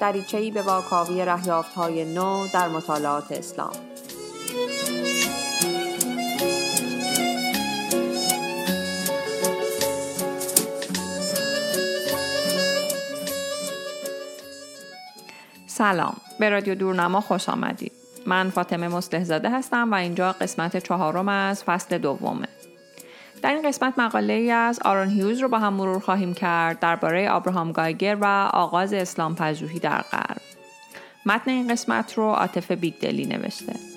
دریچه‌ای به واکاوی های نو در مطالعات اسلام. سلام. به رادیو دورنما خوش آمدید. من فاطمه مستهزاده هستم و اینجا قسمت چهارم از فصل دومه. در این قسمت مقاله ای از آرون هیوز رو با هم مرور خواهیم کرد درباره آبراهام گایگر و آغاز اسلام پژوهی در غرب. متن این قسمت رو عاطف بیگدلی نوشته.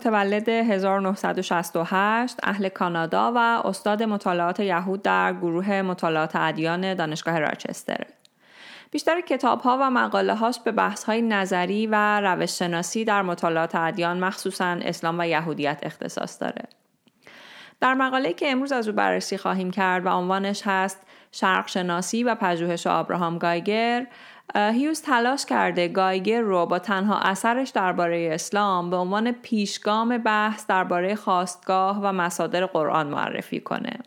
متولد 1968 اهل کانادا و استاد مطالعات یهود در گروه مطالعات ادیان دانشگاه راچستر. بیشتر کتاب ها و مقاله هاش به بحث های نظری و روش شناسی در مطالعات ادیان مخصوصا اسلام و یهودیت اختصاص داره. در مقاله که امروز از او بررسی خواهیم کرد و عنوانش هست شرق شناسی و پژوهش آبراهام گایگر هیوز تلاش کرده گایگر رو با تنها اثرش درباره اسلام به عنوان پیشگام بحث درباره خواستگاه و مصادر قرآن معرفی کنه.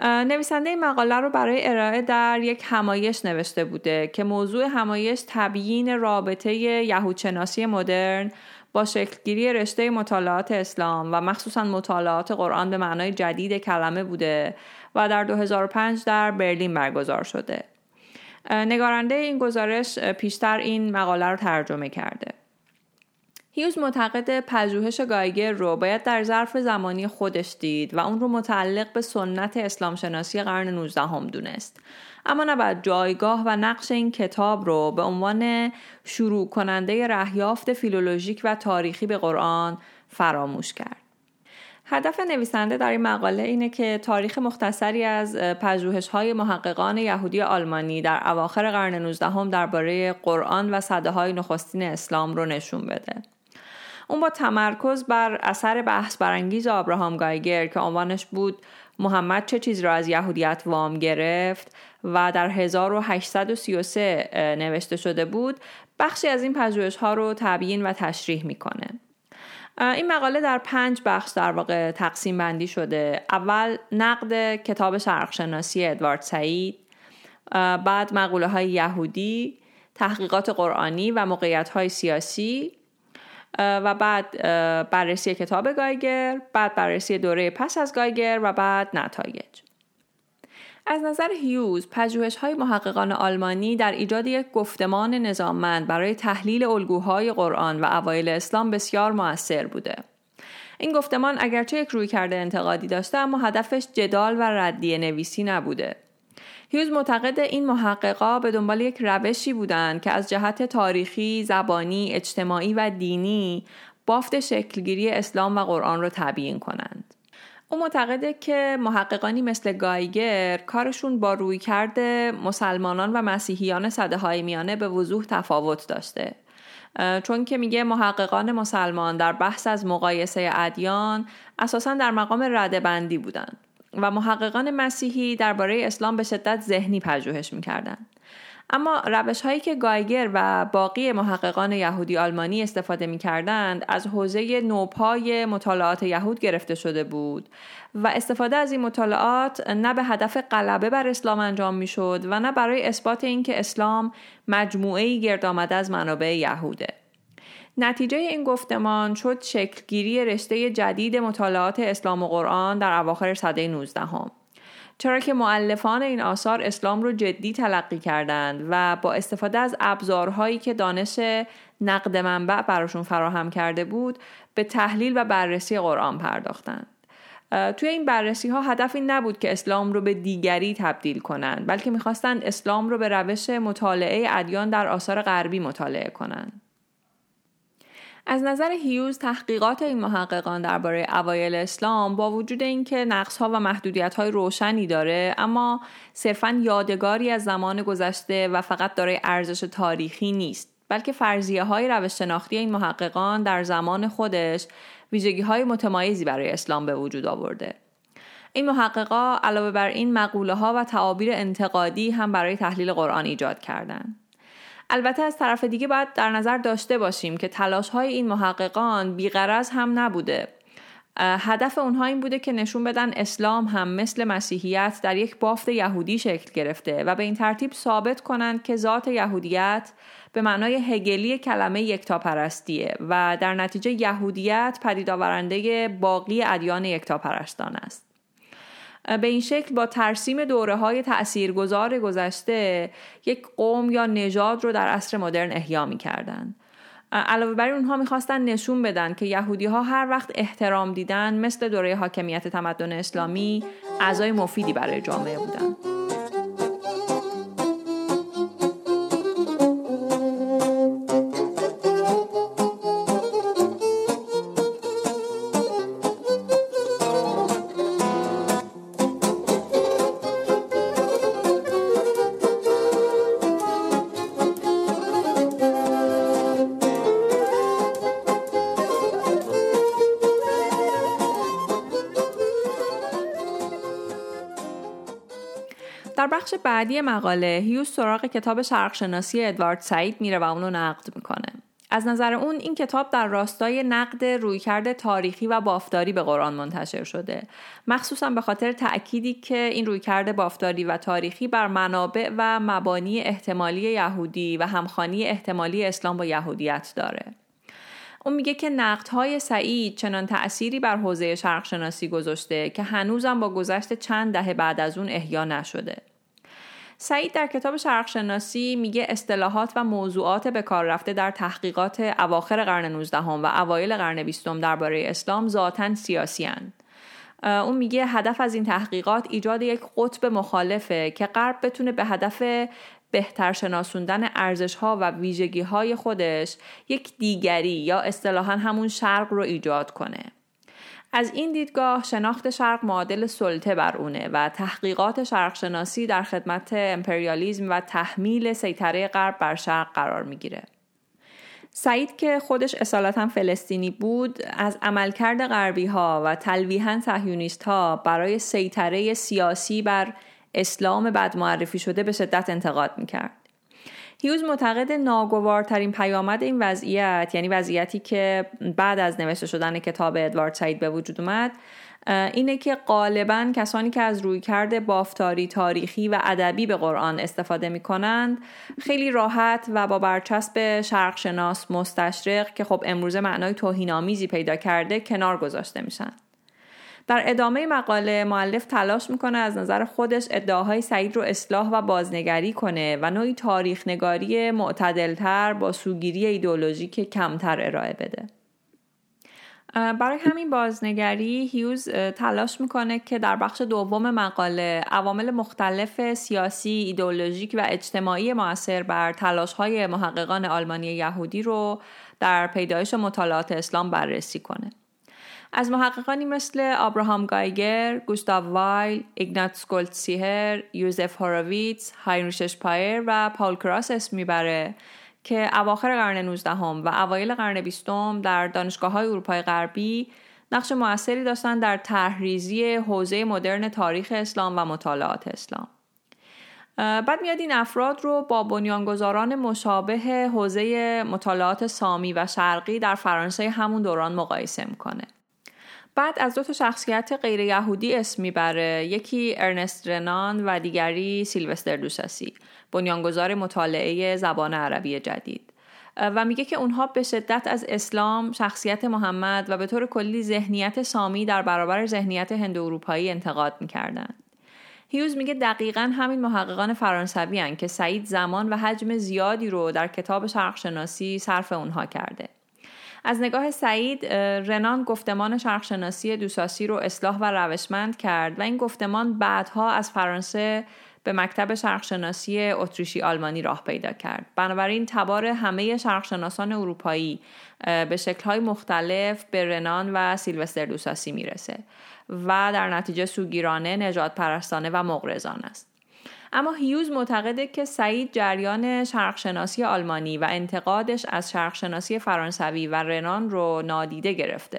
نویسنده این مقاله رو برای ارائه در یک همایش نوشته بوده که موضوع همایش تبیین رابطه یهودشناسی مدرن با شکلگیری رشته مطالعات اسلام و مخصوصا مطالعات قرآن به معنای جدید کلمه بوده و در 2005 در برلین برگزار شده. نگارنده این گزارش پیشتر این مقاله رو ترجمه کرده. هیوز معتقد پژوهش گایگر رو باید در ظرف زمانی خودش دید و اون رو متعلق به سنت اسلام شناسی قرن 19 هم دونست. اما نباید جایگاه و نقش این کتاب رو به عنوان شروع کننده رهیافت فیلولوژیک و تاریخی به قرآن فراموش کرد. هدف نویسنده در این مقاله اینه که تاریخ مختصری از پژوهش های محققان یهودی آلمانی در اواخر قرن 19 هم درباره قرآن و صده های نخستین اسلام رو نشون بده. اون با تمرکز بر اثر بحث برانگیز آبراهام گایگر که عنوانش بود محمد چه چیز را از یهودیت وام گرفت و در 1833 نوشته شده بود بخشی از این پژوهش ها رو تبیین و تشریح می‌کنه. این مقاله در پنج بخش در واقع تقسیم بندی شده. اول نقد کتاب شرقشناسی ادوارد سعید. بعد مقوله های یهودی تحقیقات قرآنی و موقعیت های سیاسی و بعد بررسی کتاب گایگر بعد بررسی دوره پس از گایگر و بعد نتایج. از نظر هیوز پژوهش های محققان آلمانی در ایجاد یک گفتمان نظاممند برای تحلیل الگوهای قرآن و اوایل اسلام بسیار موثر بوده. این گفتمان اگرچه یک روی کرده انتقادی داشته اما هدفش جدال و ردیه نویسی نبوده. هیوز معتقد این محققا به دنبال یک روشی بودند که از جهت تاریخی، زبانی، اجتماعی و دینی بافت شکلگیری اسلام و قرآن را تبیین کنند. او معتقده که محققانی مثل گایگر کارشون با روی کرده مسلمانان و مسیحیان صده های میانه به وضوح تفاوت داشته. چون که میگه محققان مسلمان در بحث از مقایسه ادیان اساسا در مقام رده بندی بودند و محققان مسیحی درباره اسلام به شدت ذهنی پژوهش می‌کردند اما روش هایی که گایگر و باقی محققان یهودی آلمانی استفاده می کردند از حوزه نوپای مطالعات یهود گرفته شده بود و استفاده از این مطالعات نه به هدف غلبه بر اسلام انجام می شد و نه برای اثبات اینکه اسلام مجموعه گرد آمده از منابع یهوده. نتیجه این گفتمان شد شکلگیری رشته جدید مطالعات اسلام و قرآن در اواخر سده 19 هم. چرا که معلفان این آثار اسلام رو جدی تلقی کردند و با استفاده از ابزارهایی که دانش نقد منبع براشون فراهم کرده بود به تحلیل و بررسی قرآن پرداختند. توی این بررسی ها هدف این نبود که اسلام رو به دیگری تبدیل کنند بلکه می‌خواستند اسلام رو به روش مطالعه ادیان در آثار غربی مطالعه کنند. از نظر هیوز تحقیقات این محققان درباره اوایل اسلام با وجود اینکه ها و های روشنی داره اما صرفا یادگاری از زمان گذشته و فقط دارای ارزش تاریخی نیست بلکه فرضیه های روش شناختی این محققان در زمان خودش ویژگی های متمایزی برای اسلام به وجود آورده این محققا علاوه بر این مقوله ها و تعابیر انتقادی هم برای تحلیل قرآن ایجاد کردند. البته از طرف دیگه باید در نظر داشته باشیم که تلاش های این محققان بیغرض هم نبوده هدف اونها این بوده که نشون بدن اسلام هم مثل مسیحیت در یک بافت یهودی شکل گرفته و به این ترتیب ثابت کنند که ذات یهودیت به معنای هگلی کلمه یکتاپرستیه و در نتیجه یهودیت پدید آورنده باقی ادیان یکتاپرستان است. به این شکل با ترسیم دوره های تأثیرگذار گذشته یک قوم یا نژاد رو در عصر مدرن احیا می کردن. علاوه بر اونها می‌خواستن نشون بدن که یهودی ها هر وقت احترام دیدن مثل دوره حاکمیت تمدن اسلامی اعضای مفیدی برای جامعه بودن. بخش بعدی مقاله هیوز سراغ کتاب شرقشناسی ادوارد سعید میره و اونو نقد می‌کنه. از نظر اون این کتاب در راستای نقد رویکرد تاریخی و بافتاری به قرآن منتشر شده. مخصوصا به خاطر تأکیدی که این رویکرد بافتاری و تاریخی بر منابع و مبانی احتمالی یهودی و همخانی احتمالی اسلام با یهودیت داره. اون میگه که نقدهای سعید چنان تأثیری بر حوزه شرقشناسی گذاشته که هنوزم با گذشت چند دهه بعد از اون احیا نشده. سعید در کتاب شرقشناسی میگه اصطلاحات و موضوعات به کار رفته در تحقیقات اواخر قرن 19 و اوایل قرن 20 درباره اسلام ذاتا سیاسی هن. اون میگه هدف از این تحقیقات ایجاد یک قطب مخالفه که غرب بتونه به هدف بهتر شناسوندن ارزش ها و ویژگی های خودش یک دیگری یا اصطلاحا همون شرق رو ایجاد کنه. از این دیدگاه شناخت شرق معادل سلطه بر اونه و تحقیقات شرق شناسی در خدمت امپریالیزم و تحمیل سیطره غرب بر شرق قرار می‌گیره. سعید که خودش اصالتا فلسطینی بود از عملکرد غربی ها و تلویحا صهیونیست ها برای سیطره سیاسی بر اسلام بد معرفی شده به شدت انتقاد می‌کرد. هیوز معتقد ناگوارترین پیامد این وضعیت یعنی وضعیتی که بعد از نوشته شدن کتاب ادوارد سعید به وجود اومد اینه که غالبا کسانی که از رویکرد بافتاری تاریخی و ادبی به قرآن استفاده می کنند خیلی راحت و با برچسب شرق شناس مستشرق که خب امروزه معنای توهینآمیزی پیدا کرده کنار گذاشته میشن. در ادامه مقاله معلف تلاش می‌کنه از نظر خودش ادعاهای سعید رو اصلاح و بازنگری کنه و نوعی تاریخ نگاری معتدلتر با سوگیری ایدولوژیک کمتر ارائه بده. برای همین بازنگری هیوز تلاش می‌کنه که در بخش دوم مقاله عوامل مختلف سیاسی، ایدولوژیک و اجتماعی موثر بر تلاش های محققان آلمانی یهودی رو در پیدایش مطالعات اسلام بررسی کنه. از محققانی مثل آبراهام گایگر، گوستاو وایل، ایگناتس گولتسیهر، یوزف هوروویتس، هاینریش شپایر و پاول کراس اسم می‌بره که اواخر قرن 19 هم و اوایل قرن 20 در دانشگاه های اروپای غربی نقش موثری داشتن در طرح‌ریزی حوزه مدرن تاریخ اسلام و مطالعات اسلام. بعد میاد این افراد رو با بنیانگذاران مشابه حوزه مطالعات سامی و شرقی در فرانسه همون دوران مقایسه می‌کنه. بعد از دو تا شخصیت غیر یهودی اسم می‌بره. یکی ارنست رنان و دیگری سیلوستر دوساسی بنیانگذار مطالعه زبان عربی جدید. و میگه که اونها به شدت از اسلام شخصیت محمد و به طور کلی ذهنیت سامی در برابر ذهنیت هند اروپایی انتقاد می‌کردن هیوز میگه دقیقا همین محققان فرانسوی هن که سعید زمان و حجم زیادی رو در کتاب شرقشناسی صرف اونها کرده. از نگاه سعید رنان گفتمان شرقشناسی دوساسی رو اصلاح و روشمند کرد و این گفتمان بعدها از فرانسه به مکتب شرقشناسی اتریشی آلمانی راه پیدا کرد. بنابراین تبار همه شرقشناسان اروپایی به شکلهای مختلف به رنان و سیلوستر دوساسی می‌رسه و در نتیجه سوگیرانه نجات پرستانه و مغرزان است. اما هیوز معتقده که سعید جریان شرقشناسی آلمانی و انتقادش از شرقشناسی فرانسوی و رنان رو نادیده گرفته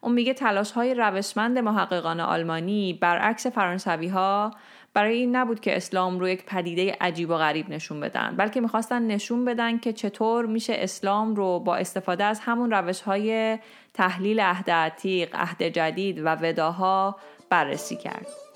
اون میگه تلاش های روشمند محققان آلمانی برعکس فرانسوی ها برای این نبود که اسلام رو یک پدیده عجیب و غریب نشون بدن بلکه می‌خواستن نشون بدن که چطور میشه اسلام رو با استفاده از همون روش های تحلیل عهد عتیق، عهد جدید و وداها بررسی کرد.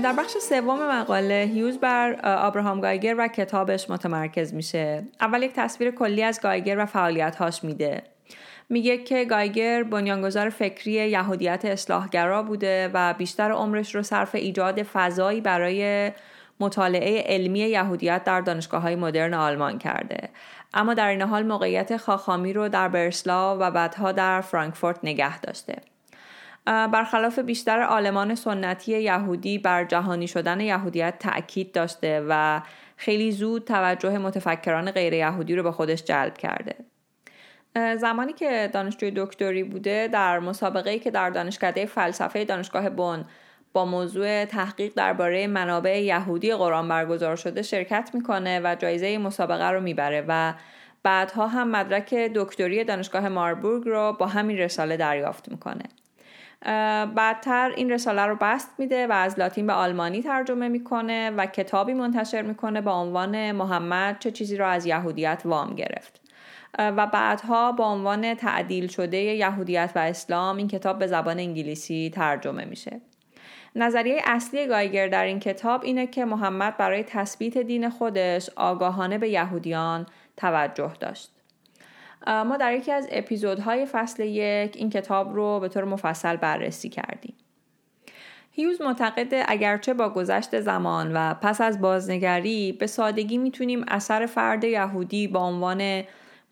در بخش سوم مقاله هیوز بر آبراهام گایگر و کتابش متمرکز میشه. اول یک تصویر کلی از گایگر و فعالیتهاش میده. میگه که گایگر بنیانگذار فکری یهودیت اصلاحگرا بوده و بیشتر عمرش رو صرف ایجاد فضایی برای مطالعه علمی یهودیت در دانشگاه های مدرن آلمان کرده. اما در این حال موقعیت خاخامی رو در برسلاو و بعدها در فرانکفورت نگه داشته. برخلاف بیشتر آلمان سنتی یهودی بر جهانی شدن یهودیت تأکید داشته و خیلی زود توجه متفکران غیر یهودی رو به خودش جلب کرده. زمانی که دانشجوی دکتری بوده در مسابقه‌ای که در دانشکده فلسفه دانشگاه بن با موضوع تحقیق درباره منابع یهودی قرآن برگزار شده شرکت می‌کنه و جایزه مسابقه رو می‌بره و بعدها هم مدرک دکتری دانشگاه ماربورگ رو با همین رساله دریافت می‌کنه. بعدتر این رساله رو بست میده و از لاتین به آلمانی ترجمه می‌کنه و کتابی منتشر می‌کنه با عنوان محمد چه چیزی رو از یهودیت وام گرفت. و بعدها با عنوان تعدیل شده یهودیت و اسلام این کتاب به زبان انگلیسی ترجمه میشه. نظریه اصلی گایگر در این کتاب اینه که محمد برای تثبیت دین خودش آگاهانه به یهودیان توجه داشت. ما در یکی از اپیزودهای فصل یک این کتاب رو به طور مفصل بررسی کردیم. هیوز معتقده اگرچه با گذشت زمان و پس از بازنگری به سادگی می‌تونیم اثر فرد یهودی با عنوان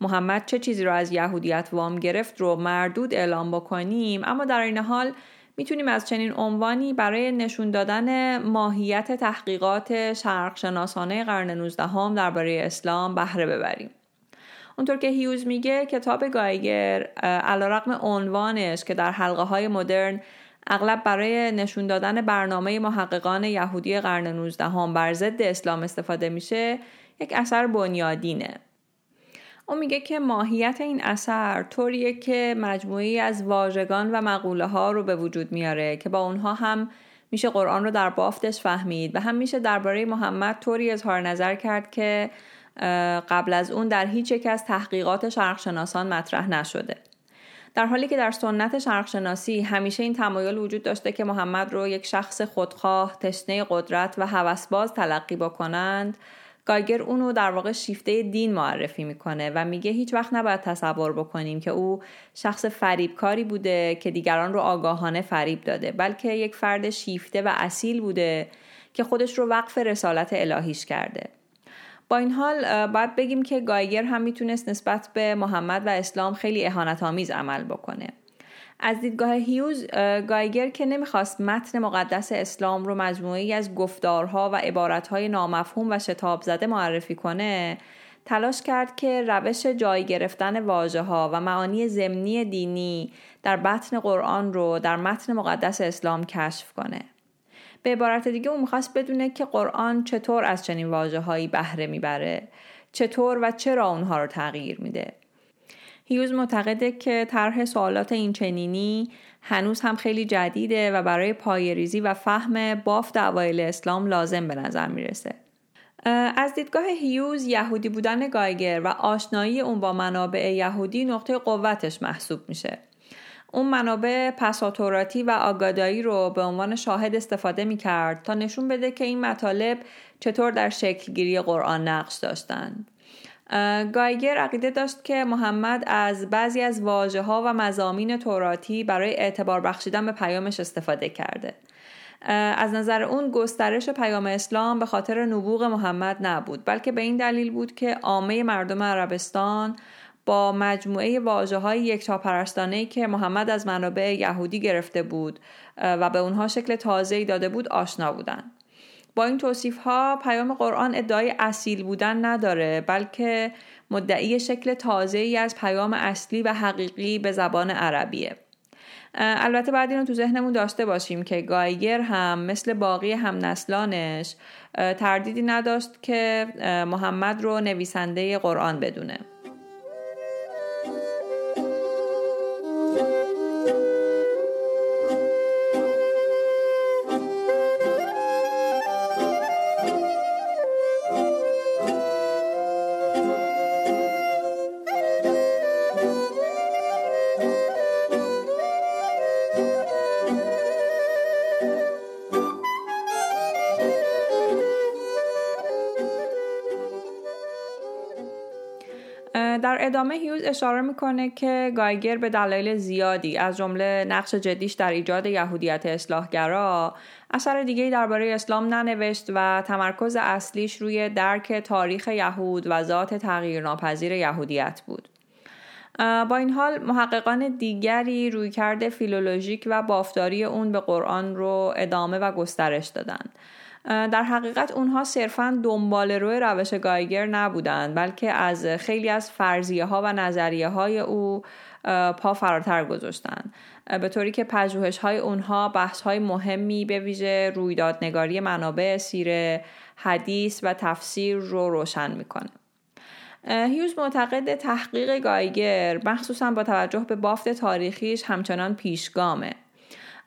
محمد چه چیزی رو از یهودیت وام گرفت رو مردود اعلام بکنیم اما در این حال می‌تونیم از چنین عنوانی برای نشون دادن ماهیت تحقیقات شرقشناسانه قرن 19 هم درباره اسلام بهره ببریم. اونطور که هیوز میگه کتاب گایگر علیرغم عنوانش که در حلقه های مدرن اغلب برای نشون دادن برنامه محققان یهودی قرن 19 هم بر ضد اسلام استفاده میشه یک اثر بنیادینه. او میگه که ماهیت این اثر طوریه که مجموعی از واژگان و مقوله ها رو به وجود میاره که با اونها هم میشه قرآن رو در بافتش فهمید و هم میشه درباره محمد طوری اظهار نظر کرد که قبل از اون در هیچ یک از تحقیقات شرقشناسان مطرح نشده. در حالی که در سنت شرقشناسی همیشه این تمایل وجود داشته که محمد رو یک شخص خودخواه، تشنه قدرت و هوسباز تلقی بکنند گایگر اونو در واقع شیفته دین معرفی می‌کنه و میگه هیچ وقت نباید تصور بکنیم که او شخص فریبکاری بوده که دیگران رو آگاهانه فریب داده بلکه یک فرد شیفته و اصیل بوده که خودش رو وقف رسالت الهیش کرده. با این حال باید بگیم که گایگر هم می‌تونست نسبت به محمد و اسلام خیلی اهانت آمیز عمل بکنه. از دیدگاه هیوز گایگر که نمی‌خواست متن مقدس اسلام رو مجموعی از گفتارها و عبارتهای نامفهوم و شتاب زده معرفی کنه تلاش کرد که روش جای گرفتن واژه ها و معانی ضمنی دینی در بطن قرآن رو در متن مقدس اسلام کشف کنه. به عبارت دیگه اون می‌خواست بدونه که قرآن چطور از چنین واجه هایی بهره می‌بره چطور و چرا اونها رو تغییر میده. هیوز معتقده که طرح سوالات این چنینی هنوز هم خیلی جدیده و برای پایریزی و فهم بافت اوایل اسلام لازم به نظر می‌رسه. از دیدگاه هیوز یهودی بودن گایگر و آشنایی اون با منابع یهودی نقطه قوتش محسوب میشه. اون منابع پساتوراتی و آگادایی رو به عنوان شاهد استفاده می کرد تا نشون بده که این مطالب چطور در شکلگیری قرآن نقش داشتند. گایگر عقیده داشت که محمد از بعضی از واجه ها و مزامین توراتی برای اعتبار بخشیدن به پیامش استفاده کرده. از نظر اون گسترش پیام اسلام به خاطر نبوغ محمد نبود بلکه به این دلیل بود که عامه مردم عربستان با مجموعه واجه های یک پرستانه که محمد از منابع یهودی گرفته بود و به اونها شکل تازه‌ای داده بود آشنا بودند. با این توصیف ها پیام قرآن ادعای اصیل بودن نداره بلکه مدعی شکل تازه ای از پیام اصلی و حقیقی به زبان عربیه البته بعد اینو تو ذهنمون داشته باشیم که گایگر هم مثل باقی هم نسلانش تردیدی نداشت که محمد رو نویسنده قرآن بدونه ادامه هیوز اشاره می‌کنه که گایگر به دلایل زیادی از جمله نقش جدیش در ایجاد یهودیت اصلاحگرا اثر دیگه درباره اسلام ننوشت و تمرکز اصلیش روی درک تاریخ یهود و ذات تغییرناپذیر یهودیت بود. با این حال محققان دیگری روی کرده فیلولوژیک و بافتاری اون به قرآن رو ادامه و گسترش دادند. در حقیقت اونها صرفا دنبال روی روش گایگر نبودند بلکه از خیلی از فرضیه ها و نظریه های او پا فراتر گذاشتند. به طوری که پژوهش های اونها بحث های مهمی به ویژه رویدادنگاری منابع سیره حدیث و تفسیر رو روشن می‌کنه. هیوز معتقد تحقیق گایگر مخصوصا با توجه به بافت تاریخیش همچنان پیشگامه.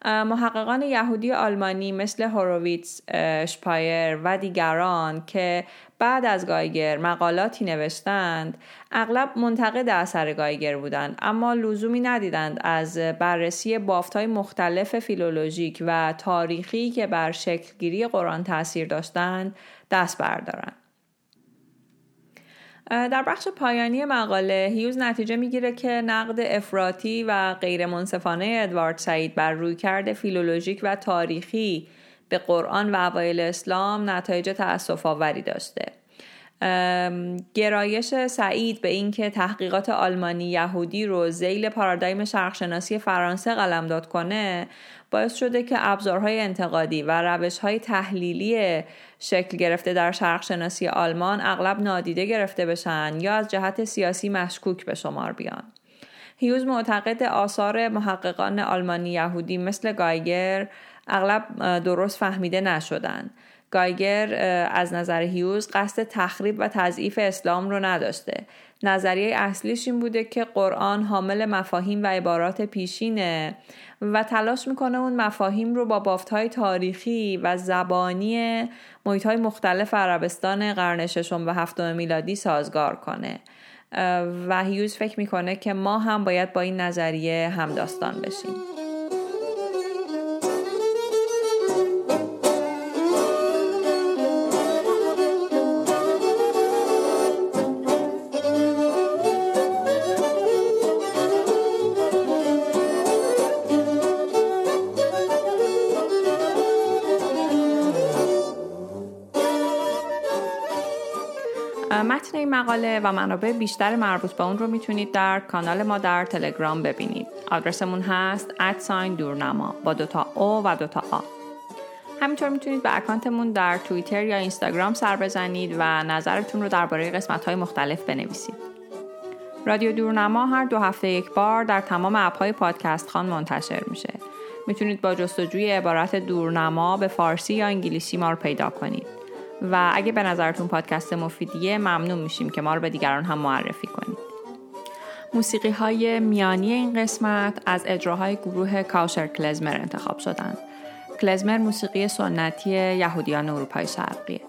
محققان یهودی آلمانی مثل هوروویتس، شپایر و دیگران که بعد از گایگر مقالاتی نوشتند اغلب منتقد اثر گایگر بودند اما لزومی ندیدند از بررسی بافتهای مختلف فیلولوژیک و تاریخی که بر شکلگیری قرآن تاثیر داشتند دست بردارند. در بخش پایانی مقاله هیوز نتیجه می‌گیره که نقد افراطی و غیر منصفانه ادوارد سعید بر روی کرده فیلولوژیک و تاریخی به قرآن و اوایل اسلام نتایج تأسف آوری داشته. گرایش سعید به اینکه تحقیقات آلمانی یهودی رو زیل پارادایم شرقشناسی فرانسه قلمداد کنه باعث شده که ابزارهای انتقادی و روشهای تحلیلی شکل گرفته در شرقشناسی آلمان اغلب نادیده گرفته بشن یا از جهت سیاسی مشکوک به شمار بیان. هیوز معتقد آثار محققان آلمانی یهودی مثل گایگر اغلب درست فهمیده نشدن. گایگر از نظر هیوز قصد تخریب و تضعیف اسلام رو نداشته. نظریه اصلیش این بوده که قرآن حامل مفاهیم و عبارات پیشینه و تلاش می‌کنه اون مفاهیم رو با بافتهای تاریخی و زبانی محیط های مختلف عربستان قرن ششم و هفتم میلادی سازگار کنه و هیوز فکر می‌کنه که ما هم باید با این نظریه همداستان بشیم متن این مقاله و منابع بیشتر مربوط به اون رو می‌تونید در کانال ما در تلگرام ببینید. آدرسمون هست ادساین دورنما با دوتا او و دوتا آ همینطور می‌تونید به اکانتمون در توییتر یا اینستاگرام سر بزنید و نظرتون رو درباره قسمت های مختلف بنویسید. رادیو دورنما هر دو هفته یک بار در تمام اپهای پادکست خان منتشر میشه. می‌تونید با جستجوی عبارت دورنما به فارسی یا انگلیسی ما رو پیدا کنید. و اگه به نظرتون پادکست مفیدیه ممنون میشیم که ما رو به دیگران هم معرفی کنید موسیقی های میانی این قسمت از اجراهای گروه کاوشر کلزمر انتخاب شدند. کلزمر موسیقی سنتی یهودیان اروپای شرقیه.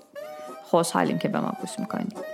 خوشحالیم که به ما گوش می‌کنید.